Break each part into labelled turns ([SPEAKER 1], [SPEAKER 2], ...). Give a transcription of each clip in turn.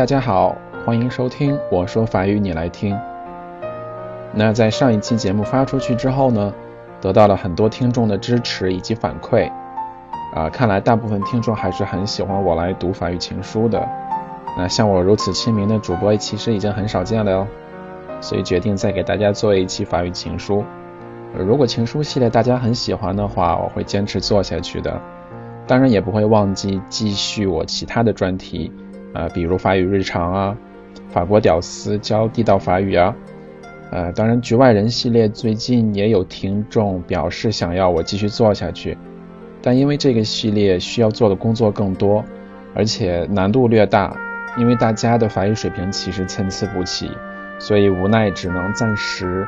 [SPEAKER 1] 大家好，欢迎收听我说法语你来听。那在上一期节目发出去之后呢，得到了很多听众的支持以及反馈。啊，看来大部分听众还是很喜欢我来读法语情书的。那像我如此亲民的主播，其实已经很少见了哟。所以决定再给大家做一期法语情书。如果情书系列大家很喜欢的话，我会坚持做下去的。当然也不会忘记继续我其他的专题，呃，比如法语日常啊，法国屌丝教地道法语啊。呃，当然局外人系列最近也有听众表示想要我继续做下去。但因为这个系列需要做的工作更多，而且难度略大，因为大家的法语水平其实参差不齐，所以无奈只能暂时，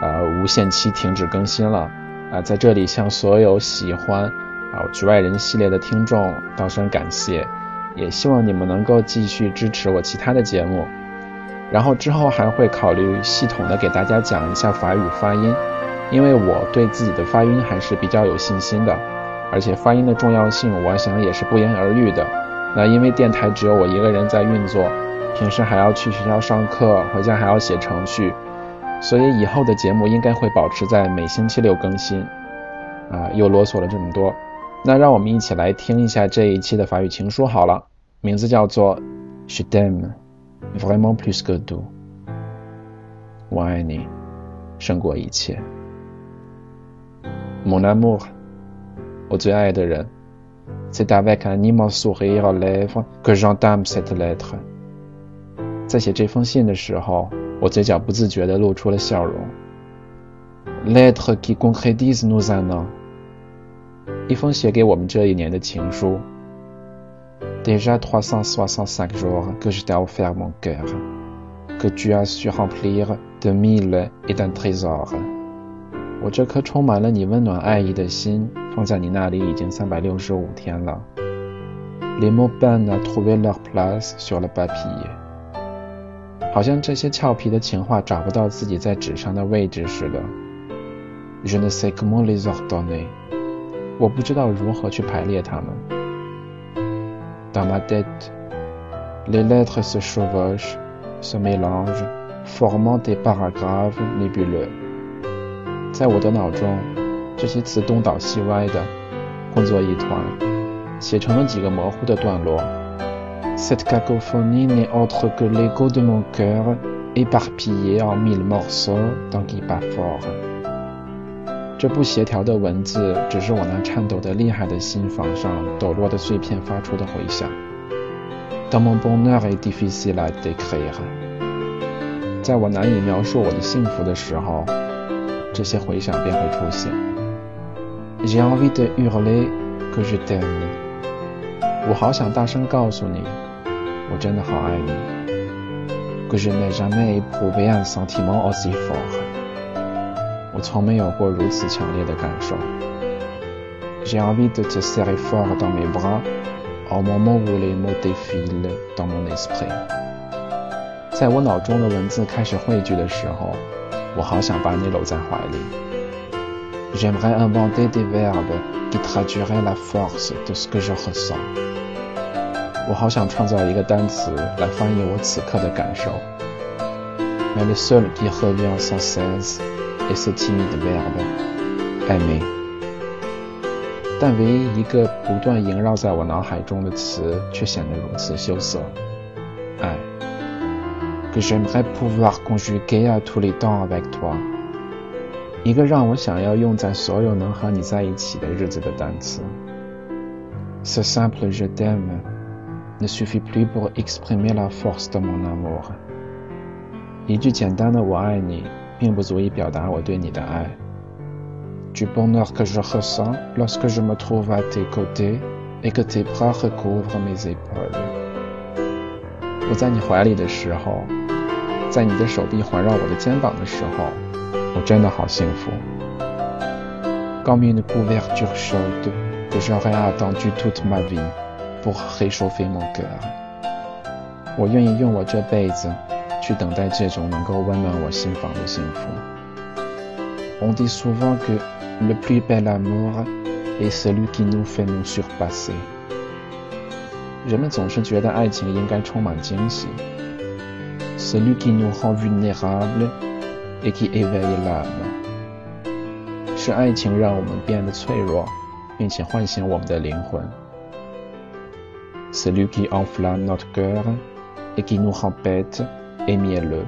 [SPEAKER 1] 呃，无限期停止更新了。啊，在这里向所有喜欢啊局外人系列的听众道声感谢，也希望你们能够继续支持我其他的节目。然后之后还会考虑系统的给大家讲一下法语发音，因为我对自己的发音还是比较有信心的。而且发音的重要性，我想也是不言而喻的。那因为电台只有我一个人在运作，平时还要去学校上课，回家还要写程序，所以以后的节目应该会保持在每星期六更新。啊，又啰嗦了这么多，那让我们一起来听一下这一期的法语情书好了，名字叫做 Je t'aime vraiment plus que tout。我爱你，胜过一切。Mon amour。我最爱的人，C'est avec un immense sourire aux lèvres que j'entame cette lettre。在写这封信的时候，我嘴角不自觉地露出了笑容。Lettre qui concrétise nos années。一封写给我们这一年的情书。Déjà trois cent soixante-cinq jours que je t'ai offert mon cœur, que tu as su remplir de mille et d'un trésor。我这颗充满了你温暖爱意的心。放在你那里已经三百六十五天了。Les mots peinent à trouver leur place sur le papier。好像这些俏皮的情话找不到自己在纸上的位置似的。Je ne sais comment les ordonner。我不知道如何去排列它们。Dans ma tête, les lettres se chevauchent, se mélangent, formant des paragraphes nébuleux。在我的脑中。这些词东倒西歪的，混作一团，写成了几个模糊的段落。Cette cacophonie n'est autre que l'écho de mon cœur éparpillé en mille morceaux dans qui bat fort。 这不协调的文字，只是我那颤抖的厉害的心房上抖落的碎片发出的回响。Dans mon bonheur est difficile à décrire。在我难以描述我的幸福的时候，这些回响便会出现。J'ai envie de hurler que je t'aime。我好想大声告诉你，我真的好爱你。Que je n'ai jamais éprouvé un sentiment aussi fort。我从没有过如此强烈的感受。J'ai envie de te serrer fort dans mes bras au moment où les mots défilent dans mon esprit。在我脑中的文字开始汇聚的时候，我好想把你搂在怀里。J'aimerais inventer des verbes qui traduiraient la force de ce que je ressens。我好想创造一个单词来翻译我此刻的感受。Mais le seul qui revient sans cesse est ce timide verbe aimer。但唯一一个不断萦绕在我脑海中的词却显得如此羞涩。爱。Que j'aimerais pouvoir conjuguer à tous les temps avec toi。一个让我想要用在所有能和你在一起的日子的单词。Ce simple je t'aime ne suffit plus pour exprimer la force de mon amour。一句简单的我爱你，并不足以表达我对你的爱。Du bonheur que je ressens lorsque je me trouve à tes côtés et que tes bras recouvrent mes épaules。我在你怀里的时候，在你的手臂环绕我的肩膀的时候。我真的好幸福。Comme une couverture chaude que j'aurais attendu toute ma vie pour réchauffer mon cœur。我愿意用我这辈子去等待这种能够温暖我心房的幸福。On dit souvent que le plus bel amour est celui qui nous fait nous surpasser。 人们总是觉得爱情应该充满惊喜。Celui qui nous rend vulnérables et qui éveille l'âme，是爱情让我们变得脆弱，并且唤醒我们的灵魂。Celui qui enflamme notre cœur et qui nous rend Amielle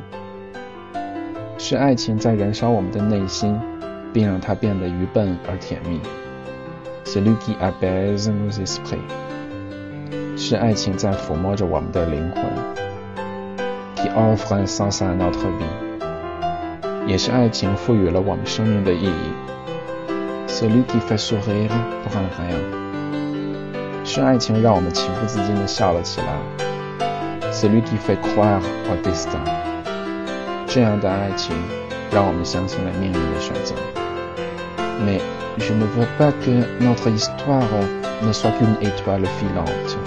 [SPEAKER 1] 是爱情在燃烧我们的内心，并让它变得愚笨而甜蜜。Celui qui apaise nos esprits。是爱情在抚摸着我们的灵魂，qui offre un sens à notre vie，也是爱情赋予了我们生命的意义。Celui qui fait sourire pour un rien，是爱情让我们情不自禁地笑了起来。Celui qui fait croire au destin，这样的爱情让我们相信了命运的选择。Mais je ne veux pas que notre histoire ne soit qu'une étoile filante。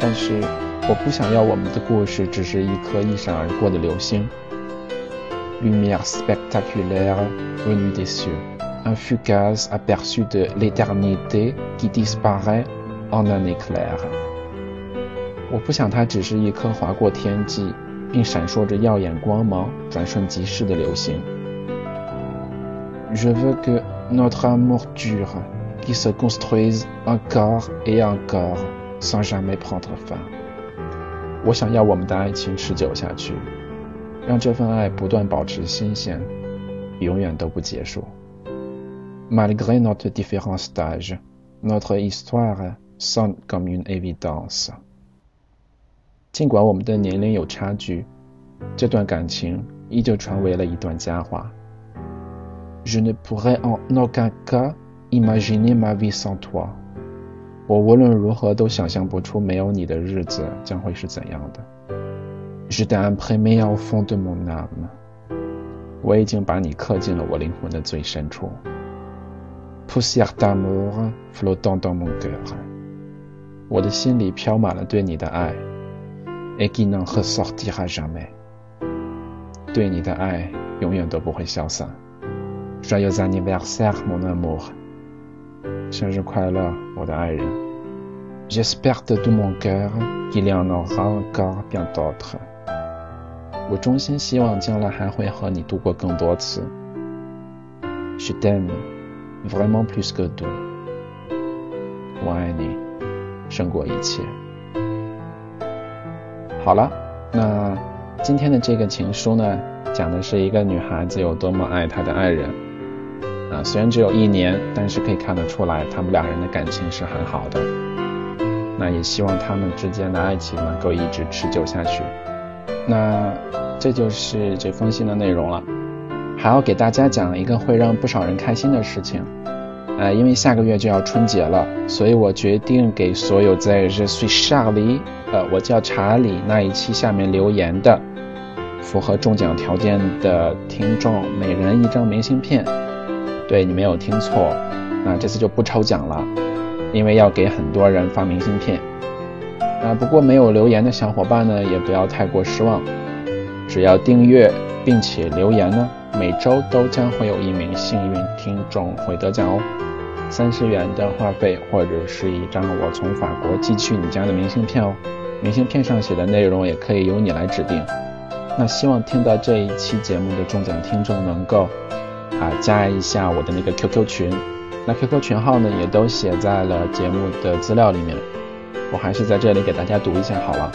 [SPEAKER 1] 但是，我不想要我们的故事只是一颗一闪而过的流星。Lumière spectaculaire venue des cieux, un fugace aperçu de l'éternité qui disparaît en un éclair。 我不想它只是一颗划过天际，并闪烁着耀眼光芒、转瞬即逝的流星。Je veux que notre amour dure, qui se construise encore et encore. sans jamais prendre fin。我想要我们的爱情持久下去，让这份爱不断保持新鲜，永远都不结束。Malgré notre différence d'âge, notre histoire sonne comme une évidence。尽管我们的年龄有差距，这段感情依旧成为了一段佳话。Je ne pourrais en aucun cas imaginer ma vie sans toi。我无论如何都想象不出没有你的日子将会是怎样的。Je t'ai imprimé au fond de mon âme。我已经把你刻进了我灵魂的最深处。Poussière d'amour flottant dans mon cœur。我的心里飘满了对你的爱。Et qui n'en ressortira jamais。对你的爱永远都不会消散。Joyeux anniversaire, mon amour。生日快乐，我的爱人。J'espère de tout mon cœur qu'il y en aura encore bien d'autres。我衷心希望将来还会和你度过更多次。Je t'aime vraiment plus que tout。我爱你，胜过一切。好了，那今天的这个情书呢，讲的是一个女孩子有多么爱她的爱人。啊，虽然只有一年，但是可以看得出来，他们两人的感情是很好的。那也希望他们之间的爱情能够一直持久下去。那这就是这封信的内容了。还要给大家讲一个会让不少人开心的事情。呃，因为下个月就要春节了，所以我决定给所有在 Je suis Charlie，呃，我叫查理那一期下面留言的，符合中奖条件的听众，每人一张明信片。对你没有听错，那这次就不抽奖了，因为要给很多人发明信片。啊，不过没有留言的小伙伴呢，也不要太过失望，只要订阅并且留言呢，每周都将会有一名幸运听众会得奖哦。三十元的话费或者是一张我从法国寄去你家的明信片哦，明信片上写的内容也可以由你来指定。那希望听到这一期节目的中奖听众能够。啊，加一下我的那个 QQ 群，那 QQ 群号呢也都写在了节目的资料里面，我还是在这里给大家读一下好了。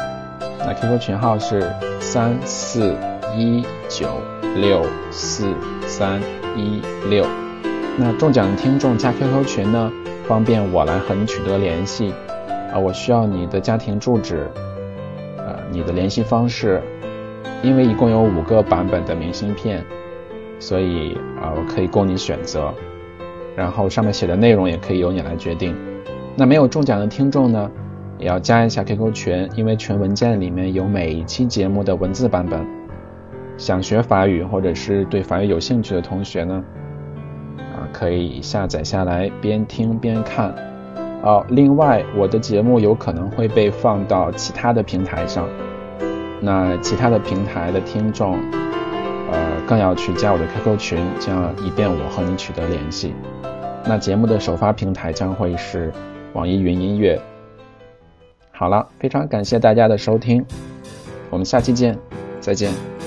[SPEAKER 1] 那 QQ 群号是三四一九六四三一六。那中奖的听众加 QQ 群呢，方便我来和你取得联系。啊，我需要你的家庭住址，呃，你的联系方式，因为一共有五个版本的明信片。所以啊，我可以供你选择，然后上面写的内容也可以由你来决定。那没有中奖的听众呢，也要加一下 QQ 群，因为群文件里面有每一期节目的文字版本。想学法语或者是对法语有兴趣的同学呢啊可以下载下来边听边看。哦另外我的节目有可能会被放到其他的平台上。那其他的平台的听众呃更要去加我的 qq 群这样以便我和你取得联系。那节目的首发平台将会是网易云音乐。好了非常感谢大家的收听我们下期见再见。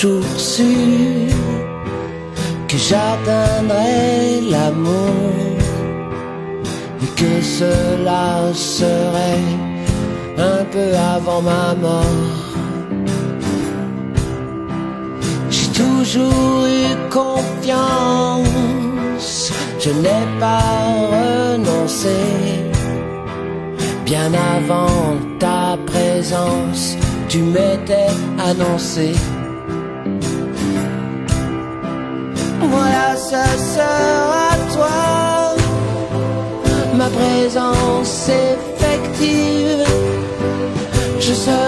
[SPEAKER 2] jour sûr que j'atteindrai l'amour et que cela serait un peu avant ma mort. J'ai toujours eu confiance, je n'ai pas renoncé. Bien avant ta présence, tu m'étais annoncé. Voilà, ce sera toi. Ma présence effective. Je serai